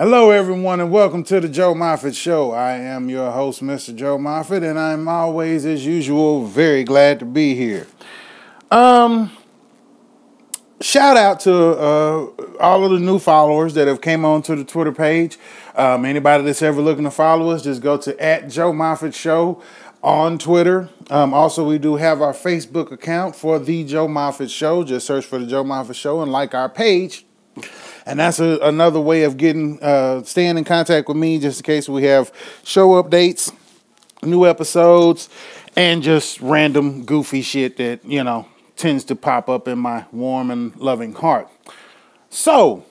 Hello, everyone, and welcome to the Joe Moffett Show. I am your host, Mr. Joe Moffett, and I'm always, as usual, very glad to be here. Um, shout out to uh, all of the new followers that have came onto the Twitter page. Um, anybody that's ever looking to follow us, just go to at Joe Moffett Show on Twitter. Um, also, we do have our Facebook account for the Joe Moffett Show. Just search for the Joe Moffett Show and like our page and that's a, another way of getting uh, staying in contact with me just in case we have show updates new episodes and just random goofy shit that you know tends to pop up in my warm and loving heart. So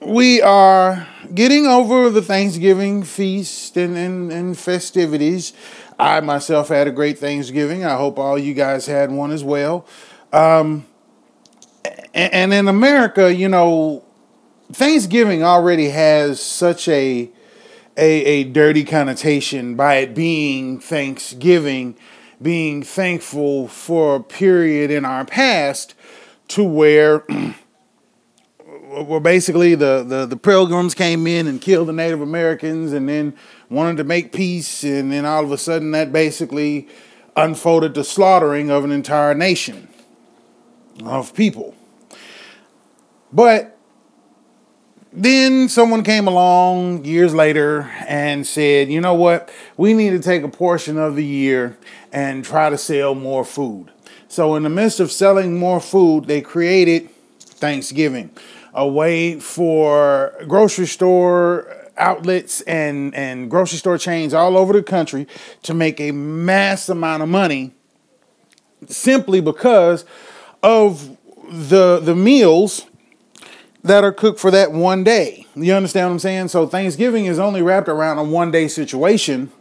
we are getting over the thanksgiving feast and, and, and festivities. I myself had a great thanksgiving. I hope all you guys had one as well. Um, and in America, you know, Thanksgiving already has such a a, a dirty connotation by it being Thanksgiving, being thankful for a period in our past to where where basically the, the, the pilgrims came in and killed the Native Americans and then wanted to make peace and then all of a sudden that basically unfolded the slaughtering of an entire nation of people. But then someone came along years later and said, you know what? We need to take a portion of the year and try to sell more food. So, in the midst of selling more food, they created Thanksgiving, a way for grocery store outlets and, and grocery store chains all over the country to make a mass amount of money simply because of the, the meals that are cooked for that one day. You understand what I'm saying? So Thanksgiving is only wrapped around a one day situation.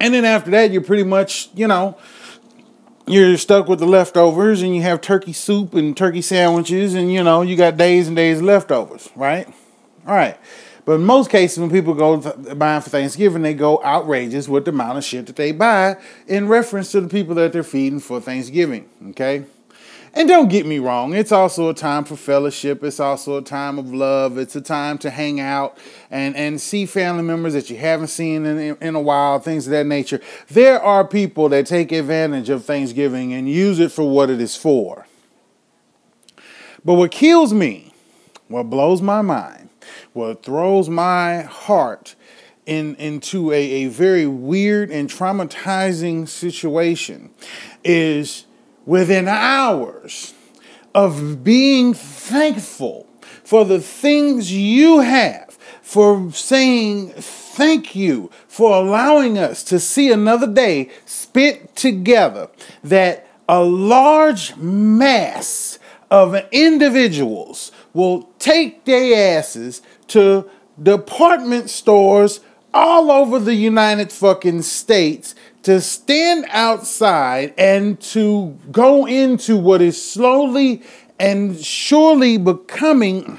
And then after that, you're pretty much, you know, you're stuck with the leftovers and you have turkey soup and turkey sandwiches and, you know, you got days and days of leftovers, right? All right. But in most cases, when people go buying for Thanksgiving, they go outrageous with the amount of shit that they buy in reference to the people that they're feeding for Thanksgiving, okay? And don't get me wrong, it's also a time for fellowship. It's also a time of love. It's a time to hang out and, and see family members that you haven't seen in, in a while, things of that nature. There are people that take advantage of Thanksgiving and use it for what it is for. But what kills me, what blows my mind, what throws my heart in, into a, a very weird and traumatizing situation is within hours of being thankful for the things you have, for saying thank you for allowing us to see another day spent together, that a large mass of individuals will take their asses to department stores all over the United fucking States to stand outside and to go into what is slowly and surely becoming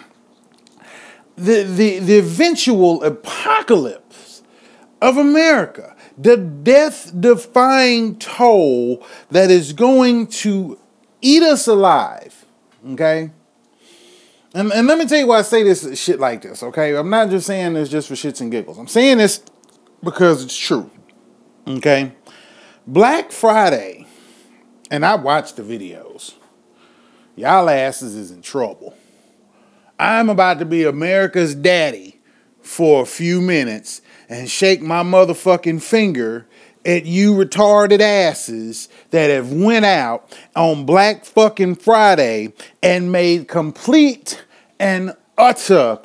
the, the, the eventual apocalypse of America, the death defying toll that is going to eat us alive. Okay? And, and let me tell you why I say this shit like this, okay? I'm not just saying this just for shits and giggles. I'm saying this because it's true. Okay? Black Friday, and I watched the videos. Y'all asses is in trouble. I'm about to be America's daddy for a few minutes and shake my motherfucking finger at you retarded asses that have went out on Black fucking Friday and made complete and utter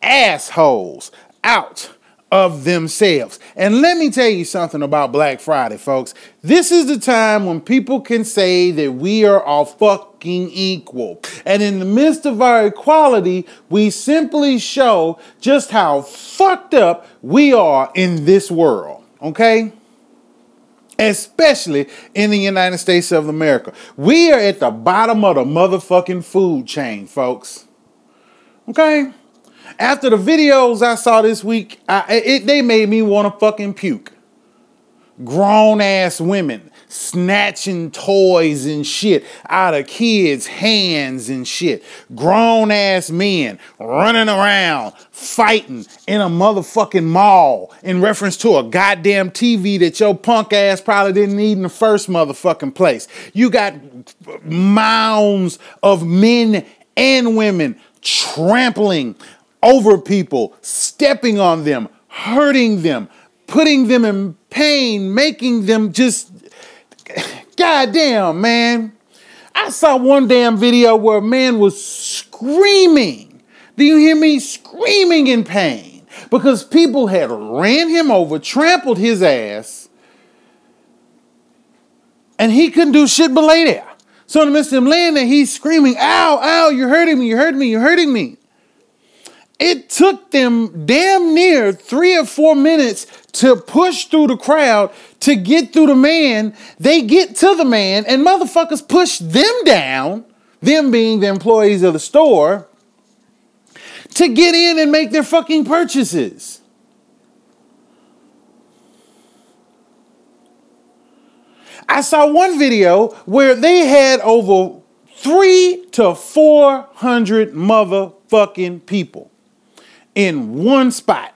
assholes out of themselves. And let me tell you something about Black Friday, folks. This is the time when people can say that we are all fucking equal. And in the midst of our equality, we simply show just how fucked up we are in this world, okay? Especially in the United States of America. We are at the bottom of the motherfucking food chain, folks. Okay? After the videos I saw this week, I, it, they made me want to fucking puke. grown ass women snatching toys and shit out of kids' hands and shit. Grown ass men running around fighting in a motherfucking mall in reference to a goddamn TV that your punk ass probably didn't need in the first motherfucking place. You got mounds of men and women trampling over people, stepping on them, hurting them, putting them in pain, making them just goddamn, man. I saw one damn video where a man was screaming. Do you hear me? Screaming in pain because people had ran him over, trampled his ass, and he couldn't do shit but lay there. So in the midst of him laying there, he's screaming, Ow, ow, you're hurting me, you're hurting me, you're hurting me. It took them damn near three or four minutes to push through the crowd to get through the man. They get to the man, and motherfuckers push them down, them being the employees of the store, to get in and make their fucking purchases. I saw one video where they had over three to four hundred motherfucking people in one spot,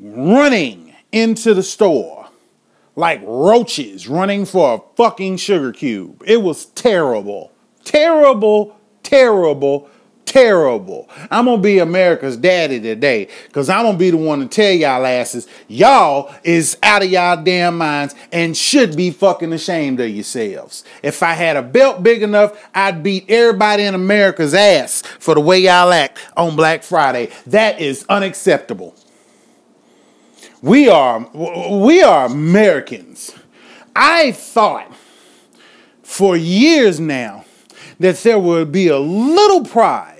running into the store like roaches running for a fucking sugar cube. It was terrible. Terrible, terrible, terrible. I'm gonna be America's daddy today because I'm gonna be the one to tell y'all asses, y'all is out of y'all damn minds and should be fucking ashamed of yourselves. If I had a belt big enough, I'd beat everybody in America's ass for the way y'all act on Black Friday. That is unacceptable. We are we are Americans. I thought for years now that there would be a little pride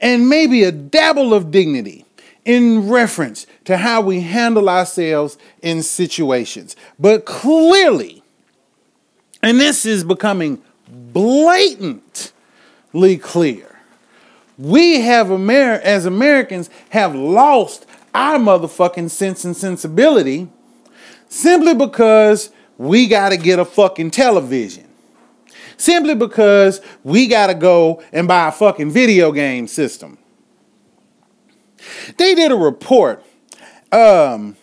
and maybe a dabble of dignity in reference to how we handle ourselves in situations. But clearly, and this is becoming blatantly clear, we have Amer- as Americans have lost our motherfucking sense and sensibility simply because we got to get a fucking television simply because we got to go and buy a fucking video game system. They did a report. Um,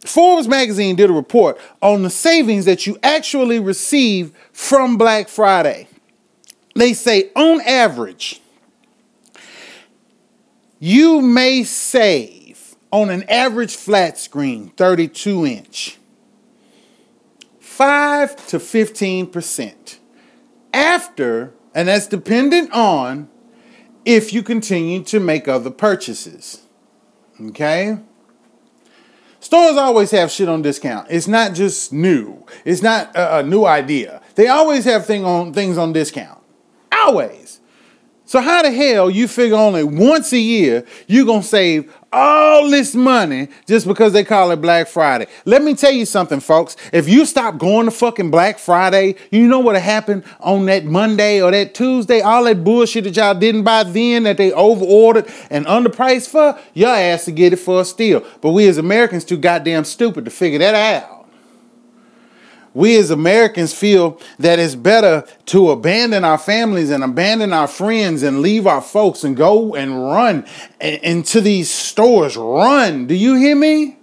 Forbes magazine did a report on the savings that you actually receive from Black Friday. They say on average, you may save on an average flat screen, 32 inch, 5 to 15% after, and that's dependent on if you continue to make other purchases. Okay? Stores always have shit on discount. It's not just new. It's not a, a new idea. They always have thing on things on discount. Always. So how the hell you figure only once a year you're gonna save all this money just because they call it Black Friday. Let me tell you something, folks. If you stop going to fucking Black Friday, you know what happened on that Monday or that Tuesday? All that bullshit that y'all didn't buy then that they overordered and underpriced for, your ass to get it for a steal. But we as Americans too goddamn stupid to figure that out we as Americans feel that it's better to abandon our families and abandon our friends and leave our folks and go and run into these stores. Run. Do you hear me?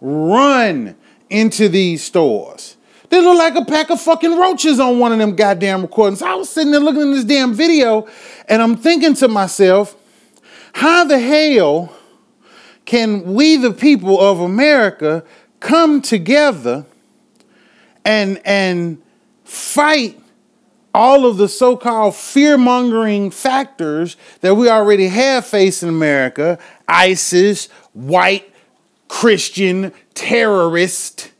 Run into these stores. They look like a pack of fucking roaches on one of them goddamn recordings. I was sitting there looking at this damn video and I'm thinking to myself, how the hell can we, the people of America, come together? And and fight all of the so-called fear-mongering factors that we already have facing America, ISIS, white Christian terrorist,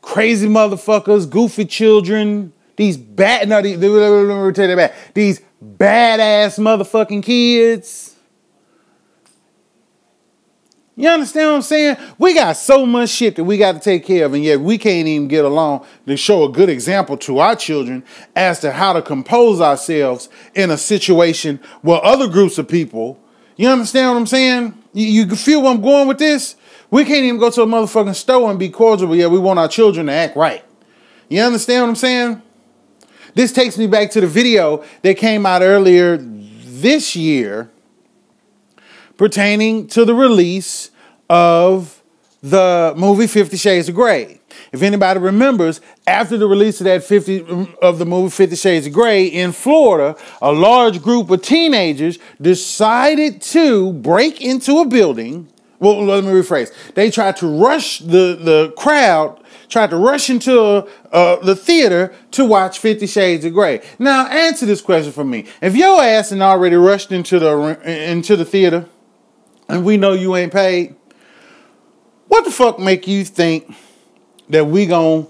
crazy motherfuckers, goofy children, these bad no, these, let me that these badass motherfucking kids you understand what I'm saying? We got so much shit that we got to take care of, and yet we can't even get along to show a good example to our children as to how to compose ourselves in a situation where other groups of people, you understand what I'm saying? You, you feel where I'm going with this? We can't even go to a motherfucking store and be cordial, but yeah, we want our children to act right. You understand what I'm saying? This takes me back to the video that came out earlier this year pertaining to the release of the movie Fifty Shades of Grey. If anybody remembers, after the release of that 50 of the movie Fifty Shades of Grey in Florida, a large group of teenagers decided to break into a building well, let me rephrase. They tried to rush the, the crowd, tried to rush into uh, the theater to watch Fifty Shades of Grey. Now, answer this question for me. If your ass and already rushed into the into the theater, and we know you ain't paid, what the fuck make you think that we gonna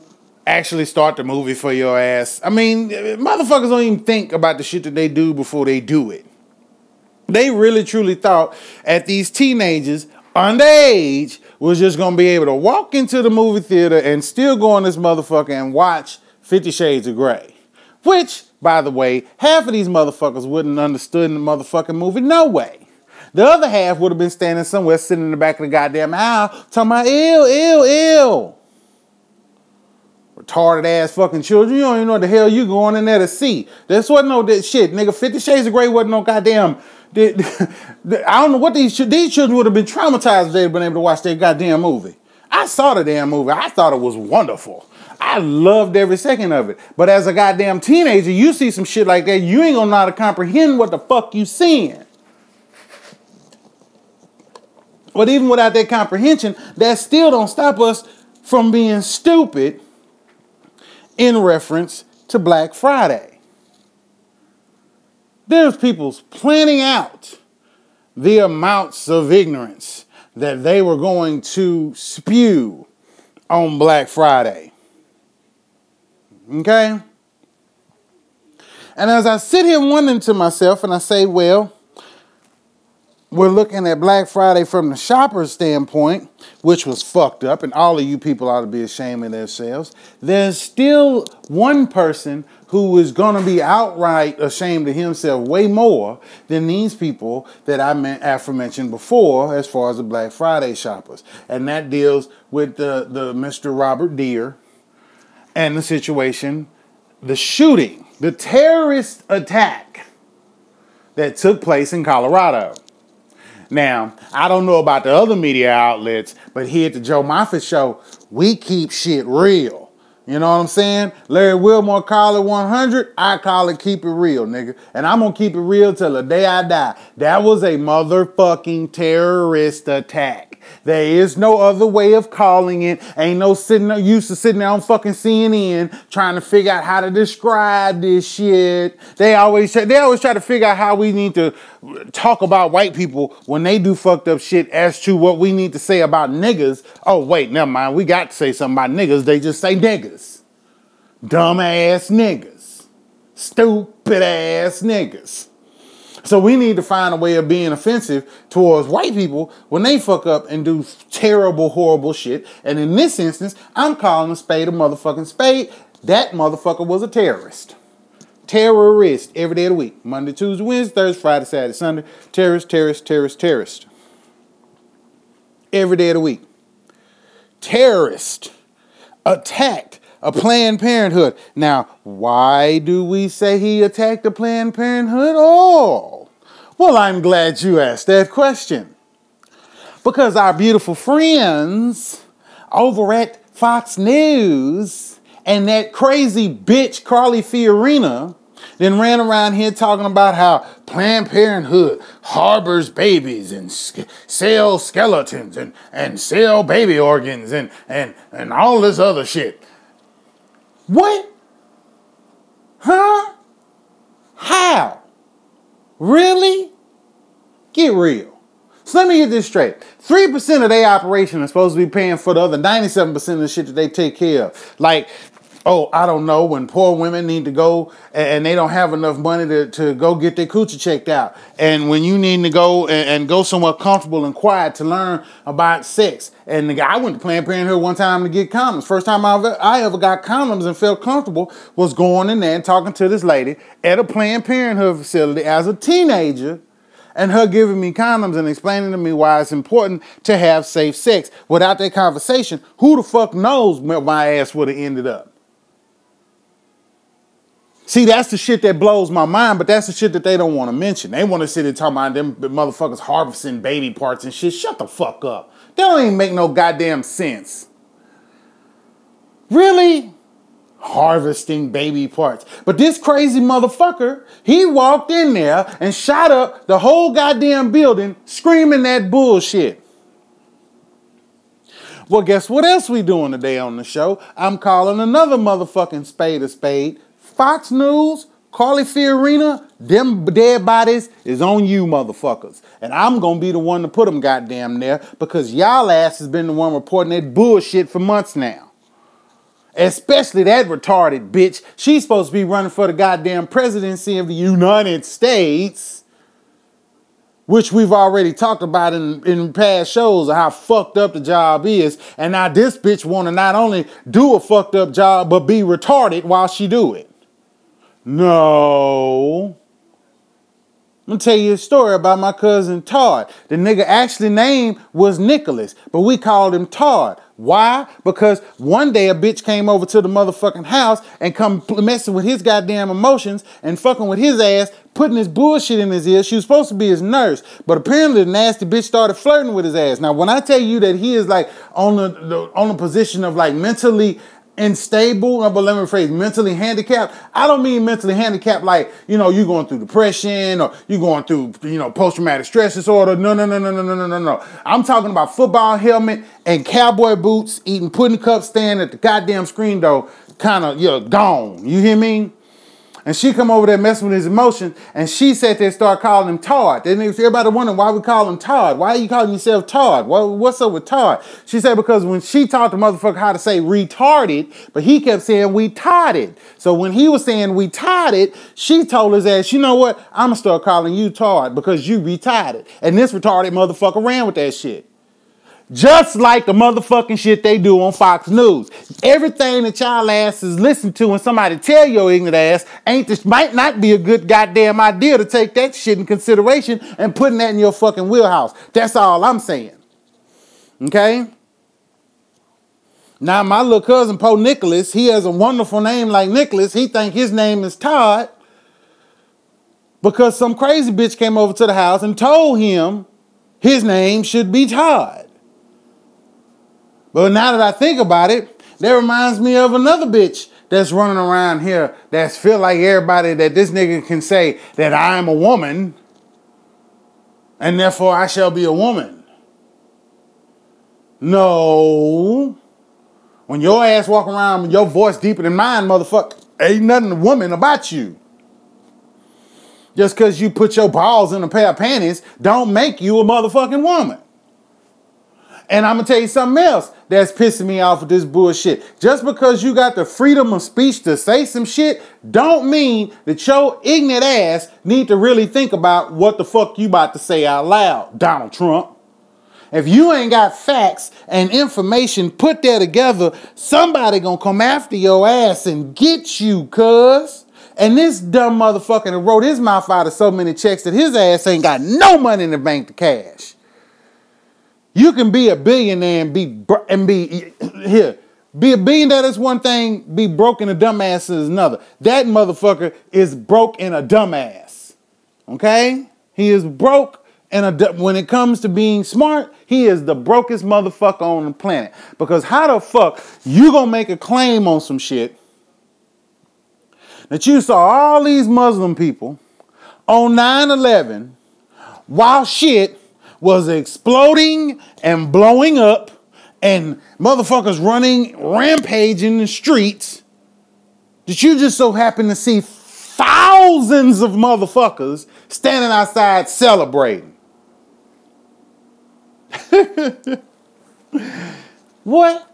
actually start the movie for your ass? I mean, motherfuckers don't even think about the shit that they do before they do it. They really truly thought at these teenagers underage was just gonna be able to walk into the movie theater and still go on this motherfucker and watch Fifty Shades of Grey. Which, by the way, half of these motherfuckers wouldn't understood in the motherfucking movie, no way. The other half would have been standing somewhere sitting in the back of the goddamn aisle talking about ill, ill, ill. Retarded ass fucking children. You don't even know what the hell you going in there to see. That's what no that shit. Nigga, Fifty Shades of Grey wasn't no goddamn I don't know what these these children would have been traumatized if they'd been able to watch that goddamn movie. I saw the damn movie. I thought it was wonderful. I loved every second of it. But as a goddamn teenager, you see some shit like that, you ain't gonna know how to comprehend what the fuck you seeing. But even without that comprehension, that still don't stop us from being stupid in reference to Black Friday. There's people's planning out the amounts of ignorance that they were going to spew on Black Friday. Okay? And as I sit here wondering to myself, and I say, well, we're looking at Black Friday from the shopper's standpoint, which was fucked up, and all of you people ought to be ashamed of themselves. There's still one person who is going to be outright ashamed of himself way more than these people that I aforementioned before, as far as the Black Friday shoppers, and that deals with the the Mr. Robert Dear and the situation, the shooting, the terrorist attack that took place in Colorado. Now, I don't know about the other media outlets, but here at the Joe Moffett Show, we keep shit real. You know what I'm saying? Larry Wilmore call it 100. I call it keep it real, nigga. And I'm gonna keep it real till the day I die. That was a motherfucking terrorist attack. There is no other way of calling it. Ain't no sitting used to sitting there on fucking CNN trying to figure out how to describe this shit. They always they always try to figure out how we need to talk about white people when they do fucked up shit as to what we need to say about niggas. Oh wait, never mind. We got to say something about niggas. They just say niggas. Dumb ass niggas. Stupid ass niggas. So we need to find a way of being offensive towards white people when they fuck up and do terrible, horrible shit. And in this instance, I'm calling a spade a motherfucking spade. That motherfucker was a terrorist. Terrorist every day of the week. Monday, Tuesday, Wednesday, Thursday, Friday, Saturday, Sunday. Terrorist, terrorist, terrorist, terrorist. Every day of the week. Terrorist attacked a Planned Parenthood. Now, why do we say he attacked a Planned Parenthood? Oh, well, I'm glad you asked that question. Because our beautiful friends over at Fox News and that crazy bitch Carly Fiorina then ran around here talking about how Planned Parenthood harbors babies and sell skeletons and, and sell baby organs and, and, and all this other shit. What? Huh? How? Really? Get real. So let me get this straight. 3% of their operation is supposed to be paying for the other 97% of the shit that they take care of. Like oh, I don't know, when poor women need to go and they don't have enough money to, to go get their coochie checked out. And when you need to go and, and go somewhere comfortable and quiet to learn about sex. And the guy, I went to Planned Parenthood one time to get condoms. First time I ever, I ever got condoms and felt comfortable was going in there and talking to this lady at a Planned Parenthood facility as a teenager and her giving me condoms and explaining to me why it's important to have safe sex. Without that conversation, who the fuck knows where my ass would have ended up? See, that's the shit that blows my mind, but that's the shit that they don't want to mention. They want to sit and talk about them motherfuckers harvesting baby parts and shit. Shut the fuck up. That don't even make no goddamn sense. Really? Harvesting baby parts. But this crazy motherfucker, he walked in there and shot up the whole goddamn building screaming that bullshit. Well, guess what else we doing today on the show? I'm calling another motherfucking spade a spade Fox News, Carly Fiorina, them dead bodies is on you motherfuckers. And I'm gonna be the one to put them goddamn there because y'all ass has been the one reporting that bullshit for months now. Especially that retarded bitch. She's supposed to be running for the goddamn presidency of the United States. Which we've already talked about in, in past shows of how fucked up the job is. And now this bitch wanna not only do a fucked up job, but be retarded while she do it. No. I'm gonna tell you a story about my cousin Todd. The nigga actually name was Nicholas, but we called him Todd. Why? Because one day a bitch came over to the motherfucking house and come messing with his goddamn emotions and fucking with his ass, putting his bullshit in his ear. She was supposed to be his nurse, but apparently the nasty bitch started flirting with his ass. Now, when I tell you that he is like on the, the on the position of like mentally unstable, but let me rephrase, mentally handicapped. I don't mean mentally handicapped like, you know, you're going through depression or you're going through, you know, post-traumatic stress disorder. No, no, no, no, no, no, no, no. I'm talking about football helmet and cowboy boots, eating pudding cup stand at the goddamn screen door, kind of, you're gone. You hear me? And she come over there messing with his emotions, and she said they start calling him Todd. Then everybody wondering why we call him Todd. Why are you calling yourself Todd? What, what's up with Todd? She said because when she taught the motherfucker how to say retarded, but he kept saying we tarded. So when he was saying we tarded, she told his ass, you know what? I'm gonna start calling you Todd because you retarded. And this retarded motherfucker ran with that shit. Just like the motherfucking shit they do on Fox News. Everything that y'all asses listen to and somebody tell your ignorant ass ain't this might not be a good goddamn idea to take that shit in consideration and putting that in your fucking wheelhouse. That's all I'm saying. Okay? Now my little cousin Poe Nicholas, he has a wonderful name like Nicholas. He think his name is Todd because some crazy bitch came over to the house and told him his name should be Todd. But now that I think about it, that reminds me of another bitch that's running around here that's feel like everybody that this nigga can say that I am a woman and therefore I shall be a woman. No. When your ass walk around with your voice deeper than mine, motherfucker, ain't nothing woman about you. Just because you put your balls in a pair of panties don't make you a motherfucking woman. And I'm gonna tell you something else that's pissing me off with this bullshit. Just because you got the freedom of speech to say some shit, don't mean that your ignorant ass need to really think about what the fuck you about to say out loud, Donald Trump. If you ain't got facts and information put there together, somebody gonna come after your ass and get you, cuz. And this dumb motherfucker wrote his mouth out of so many checks that his ass ain't got no money in the bank to cash. You can be a billionaire and be and be here. Be a billionaire is one thing. Be broke and a dumbass is another. That motherfucker is broke and a dumbass. Okay, he is broke and a when it comes to being smart, he is the brokest motherfucker on the planet. Because how the fuck you gonna make a claim on some shit that you saw all these Muslim people on 9/11 while shit was exploding and blowing up and motherfuckers running rampage in the streets, did you just so happen to see thousands of motherfuckers standing outside celebrating? what?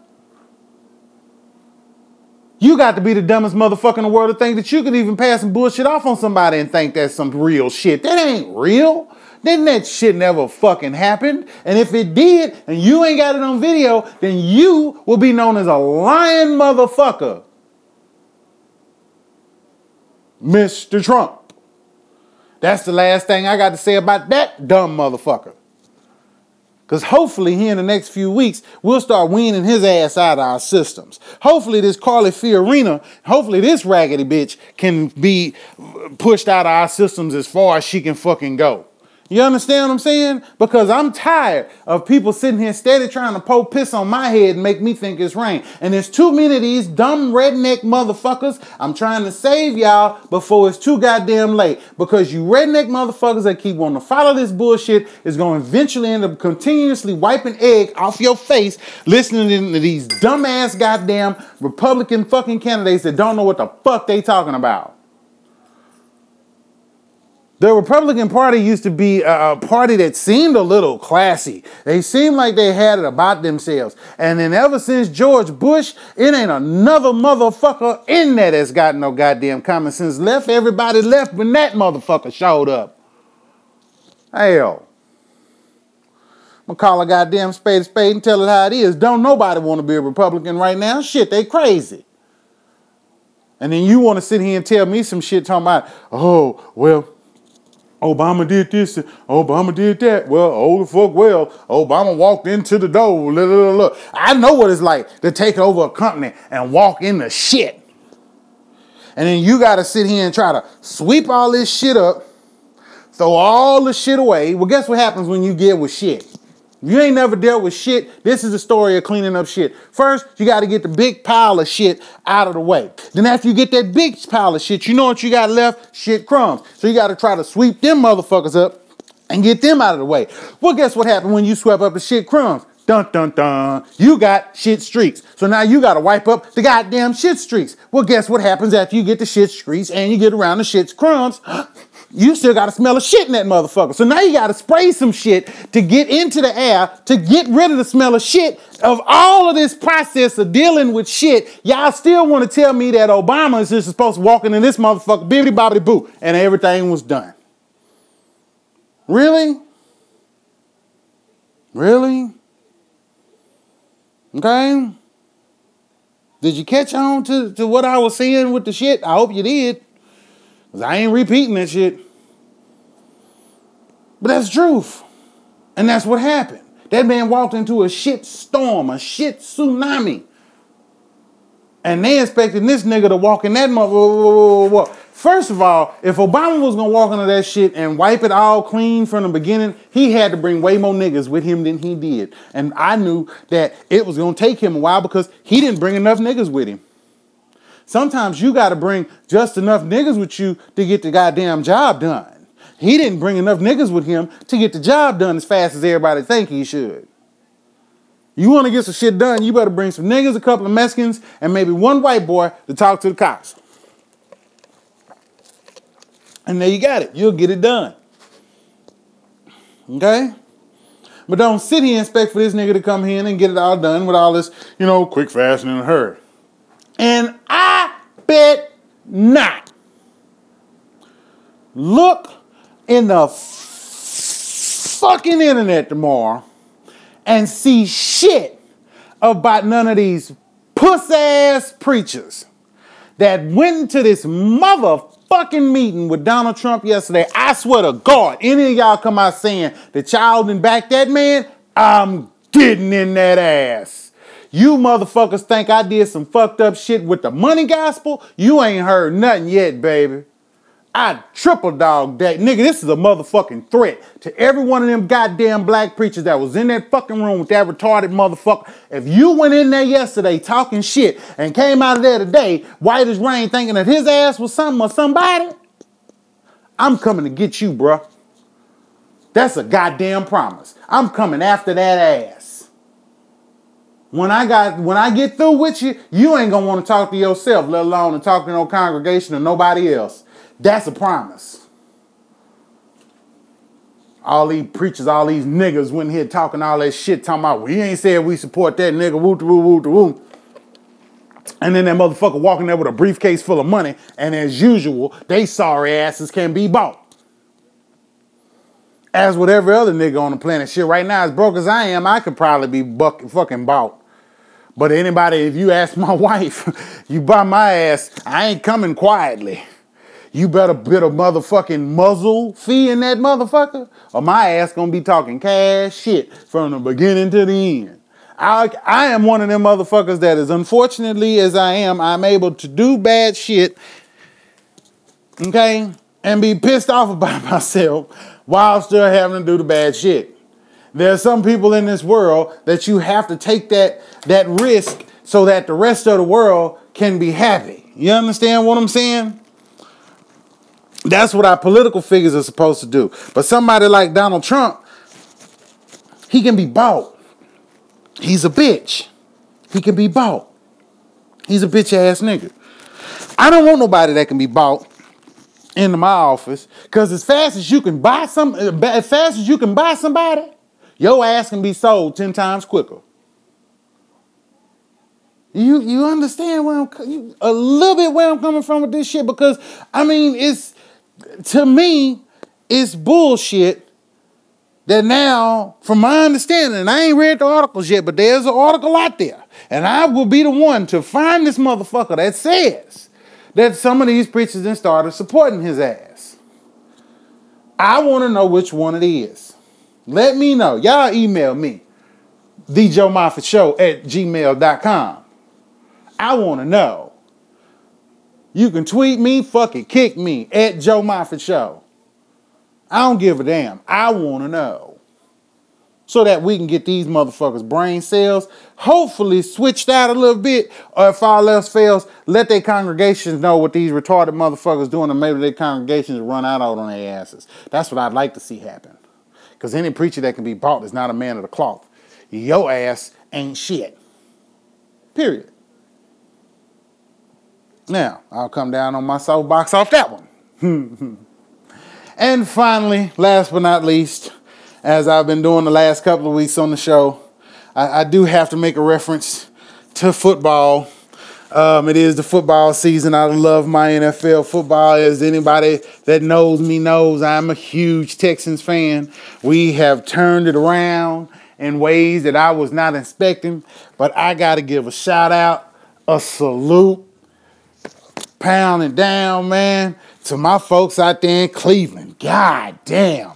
You got to be the dumbest motherfucker in the world to think that you can even pass some bullshit off on somebody and think that's some real shit. That ain't real. Then that shit never fucking happened. And if it did, and you ain't got it on video, then you will be known as a lying motherfucker. Mr. Trump. That's the last thing I got to say about that dumb motherfucker. Because hopefully, here in the next few weeks, we'll start weaning his ass out of our systems. Hopefully, this Carly Fiorina, hopefully, this raggedy bitch can be pushed out of our systems as far as she can fucking go. You understand what I'm saying? Because I'm tired of people sitting here steady trying to pour piss on my head and make me think it's rain. And there's too many of these dumb redneck motherfuckers. I'm trying to save y'all before it's too goddamn late. Because you redneck motherfuckers that keep wanting to follow this bullshit is going to eventually end up continuously wiping egg off your face listening to these dumbass goddamn Republican fucking candidates that don't know what the fuck they talking about. The Republican Party used to be a party that seemed a little classy. They seemed like they had it about themselves. And then ever since George Bush, it ain't another motherfucker in there that's got no goddamn common sense left. Everybody left when that motherfucker showed up. Hell. I'm gonna call a goddamn spade a spade and tell it how it is. Don't nobody want to be a Republican right now. Shit, they crazy. And then you want to sit here and tell me some shit talking about, oh, well, Obama did this, Obama did that. Well, oh the fuck well, Obama walked into the door. Look. I know what it's like to take over a company and walk in the shit. And then you gotta sit here and try to sweep all this shit up, throw all the shit away. Well, guess what happens when you get with shit? You ain't never dealt with shit, this is the story of cleaning up shit. First, you got to get the big pile of shit out of the way. Then after you get that big pile of shit, you know what you got left? Shit crumbs. So you got to try to sweep them motherfuckers up and get them out of the way. Well, guess what happened when you swept up the shit crumbs? Dun dun dun. You got shit streaks. So now you got to wipe up the goddamn shit streaks. Well, guess what happens after you get the shit streaks and you get around the shit's crumbs? you still got to smell a shit in that motherfucker. So now you got to spray some shit to get into the air to get rid of the smell of shit. Of all of this process of dealing with shit, y'all still want to tell me that Obama is just supposed to walk in this motherfucker, bibbity bobbity boo, and everything was done. Really? Really? Okay? Did you catch on to, to what I was saying with the shit? I hope you did. Because I ain't repeating that shit. But that's truth. And that's what happened. That man walked into a shit storm, a shit tsunami. And they expecting this nigga to walk in that mother. First of all, if Obama was gonna walk into that shit and wipe it all clean from the beginning, he had to bring way more niggas with him than he did. And I knew that it was gonna take him a while because he didn't bring enough niggas with him. Sometimes you got to bring just enough niggas with you to get the goddamn job done. He didn't bring enough niggas with him to get the job done as fast as everybody think he should. You want to get some shit done, you better bring some niggas, a couple of Mexicans, and maybe one white boy to talk to the cops. And there you got it. You'll get it done. Okay? But don't sit here and expect for this nigga to come in and get it all done with all this, you know, quick, fast, and in a hurry. And I bet not. Look in the fucking internet tomorrow and see shit about none of these puss ass preachers that went into this motherfucking meeting with Donald Trump yesterday. I swear to God, any of y'all come out saying the child didn't back that man, I'm getting in that ass. You motherfuckers think I did some fucked up shit with the money gospel? You ain't heard nothing yet, baby. I triple dog that. Nigga, this is a motherfucking threat to every one of them goddamn black preachers that was in that fucking room with that retarded motherfucker. If you went in there yesterday talking shit and came out of there today, white as rain, thinking that his ass was something or somebody, I'm coming to get you, bruh. That's a goddamn promise. I'm coming after that ass. When I got when I get through with you, you ain't gonna want to talk to yourself, let alone to talk to no congregation or nobody else. That's a promise. All these preachers, all these niggas went here talking all that shit, talking about we ain't said we support that nigga, woo woo woo woo. And then that motherfucker walking there with a briefcase full of money, and as usual, they sorry asses can be bought. As with every other nigga on the planet, shit, right now, as broke as I am, I could probably be buck, fucking bought. But anybody, if you ask my wife, you buy my ass, I ain't coming quietly. you better put a motherfucking muzzle fee in that motherfucker, or my ass gonna be talking cash shit from the beginning to the end. I, I am one of them motherfuckers that as unfortunately as I am, I'm able to do bad shit, okay, and be pissed off about myself while still having to do the bad shit. There are some people in this world that you have to take that, that risk so that the rest of the world can be happy. You understand what I'm saying? That's what our political figures are supposed to do. But somebody like Donald Trump, he can be bought. He's a bitch. He can be bought. He's a bitch ass nigga. I don't want nobody that can be bought into my office because as fast as you can buy some, as fast as you can buy somebody, your ass can be sold ten times quicker. You you understand where I'm you, a little bit where I'm coming from with this shit because I mean it's to me it's bullshit that now, from my understanding, and I ain't read the articles yet, but there's an article out there, and I will be the one to find this motherfucker that says that some of these preachers then started supporting his ass. I want to know which one it is. Let me know. Y'all email me, Show at gmail.com. I want to know. You can tweet me, fuck it, kick me at Joe Moffett Show. I don't give a damn. I want to know. So that we can get these motherfuckers' brain cells hopefully switched out a little bit, or if all else fails, let their congregations know what these retarded motherfuckers doing, and maybe their congregations run out on their asses. That's what I'd like to see happen. Because any preacher that can be bought is not a man of the cloth. Your ass ain't shit. Period. Now, I'll come down on my soapbox off that one. And finally, last but not least, as I've been doing the last couple of weeks on the show, I, I do have to make a reference to football. Um, it is the football season. I love my NFL football. As anybody that knows me knows, I'm a huge Texans fan. We have turned it around in ways that I was not expecting, but I got to give a shout out, a salute, pounding down, man to my folks out there in Cleveland. God damn.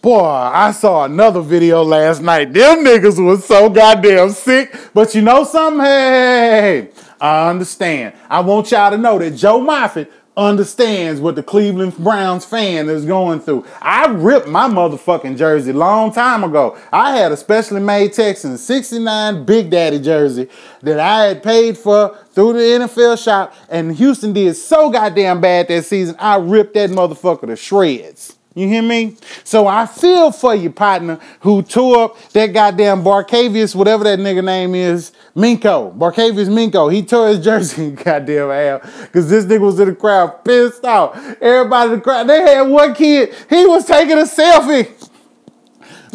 Boy, I saw another video last night. Them niggas was so goddamn sick. But you know something? Hey, I understand. I want y'all to know that Joe Moffett understands what the Cleveland Browns fan is going through. I ripped my motherfucking jersey long time ago. I had a specially made Texans 69 Big Daddy jersey that I had paid for through the NFL shop, and Houston did so goddamn bad that season, I ripped that motherfucker to shreds. You hear me? So I feel for you, partner, who tore up that goddamn Barkevious, whatever that nigga name is, Mingo. Barkevious Mingo. He tore his jersey, goddamn hell, because this nigga was in the crowd pissed off. Everybody in the crowd, they had one kid, he was taking a selfie.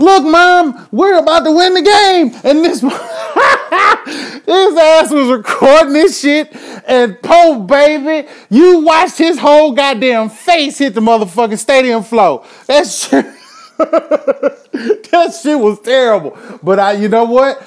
Look, mom, we're about to win the game. And this his ass was recording this shit. And Pope, baby, you watched his whole goddamn face hit the motherfucking stadium floor. That shit, that shit was terrible. But I, you know what?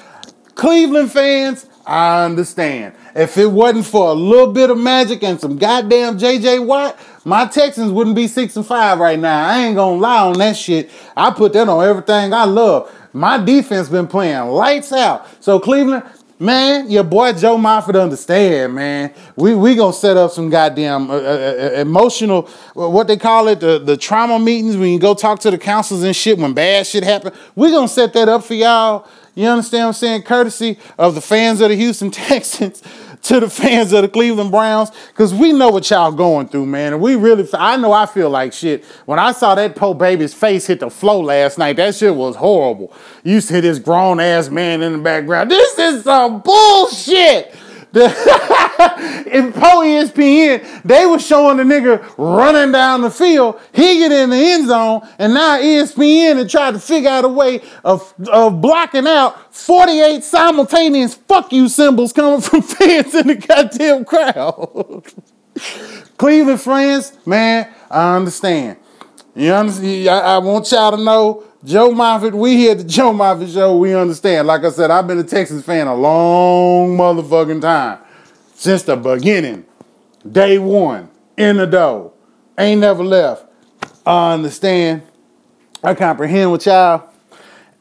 Cleveland fans, I understand. If it wasn't for a little bit of magic and some goddamn JJ Watt, my Texans wouldn't be six and five right now. I ain't gonna lie on that shit. I put that on everything I love. My defense been playing lights out. So Cleveland, man, your boy Joe Moffett understand, man. We we gonna set up some goddamn uh, uh, uh emotional, what they call it, the, the trauma meetings when you go talk to the counselors and shit when bad shit happen. We gonna set that up for y'all. You understand what I'm saying? Courtesy of the fans of the Houston Texans to the fans of the Cleveland Browns because we know what y'all going through, man. And we really, I know I feel like shit. When I saw that Pope baby's face hit the floor last night, that shit was horrible. You see this grown ass man in the background. This is some bullshit. In Pro ESPN, they were showing the nigga running down the field. He get in the end zone, and now ESPN and tried to figure out a way of, of blocking out 48 simultaneous fuck you symbols coming from fans in the goddamn crowd. Cleveland friends, man, I understand. You understand? I, I want y'all to know Joe Moffett, we here at the Joe Moffett Show, we understand. Like I said, I've been a Texas fan a long motherfucking time. Since the beginning. Day one. In the dough. Ain't never left. I understand. I comprehend with y'all.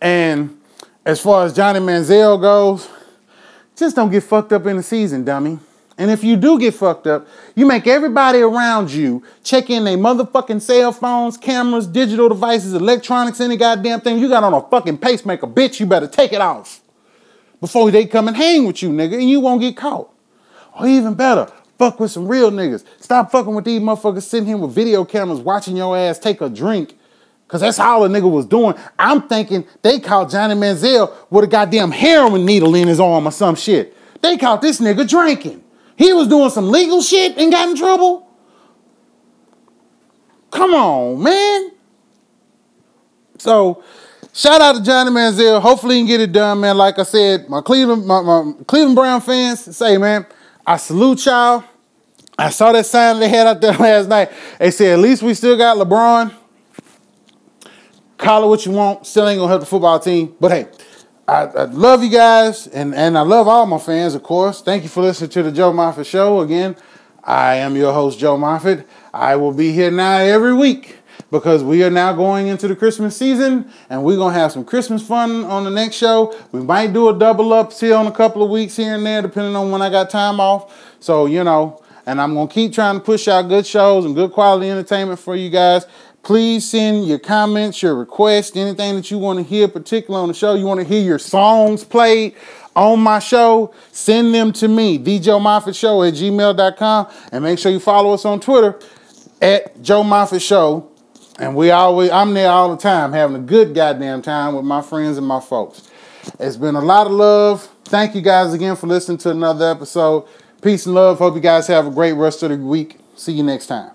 And as far as Johnny Manziel goes, just don't get fucked up in the season, dummy. And if you do get fucked up, you make everybody around you check in their motherfucking cell phones, cameras, digital devices, electronics, any goddamn thing you got on a fucking pacemaker. Bitch, you better take it off before they come and hang with you, nigga, and you won't get caught. Or even better, fuck with some real niggas. Stop fucking with these motherfuckers sitting here with video cameras watching your ass take a drink. Cause that's all the nigga was doing. I'm thinking they caught Johnny Manziel with a goddamn heroin needle in his arm or some shit. They caught this nigga drinking. He was doing some legal shit and got in trouble. Come on, man. So, shout out to Johnny Manziel. Hopefully, he can get it done, man. Like I said, my Cleveland, my, my Cleveland Brown fans say, man, I salute y'all. I saw that sign they had out there last night. They said, at least we still got LeBron. Call it what you want. Still ain't gonna help the football team. But hey, I, I, love you guys, and, and I love all my fans, of course. Thank you for listening to the Joe Moffett Show. Again, I am your host, Joe Moffett. I will be here now every week because we are now going into the Christmas season, and we're gonna have some Christmas fun on the next show. We might do a double up here on a couple of weeks here and there, depending on when I got time off. So you know, and I'm gonna keep trying to push out good shows and good quality entertainment for you guys. Please send your comments, your requests, anything that you want to hear, particularly on the show. You want to hear your songs played on my show, send them to me, Show at gmail.com. And make sure you follow us on Twitter at Joe Moffett Show. And we always, I'm there all the time, having a good goddamn time with my friends and my folks. It's been a lot of love. Thank you guys again for listening to another episode. Peace and love. Hope you guys have a great rest of the week. See you next time.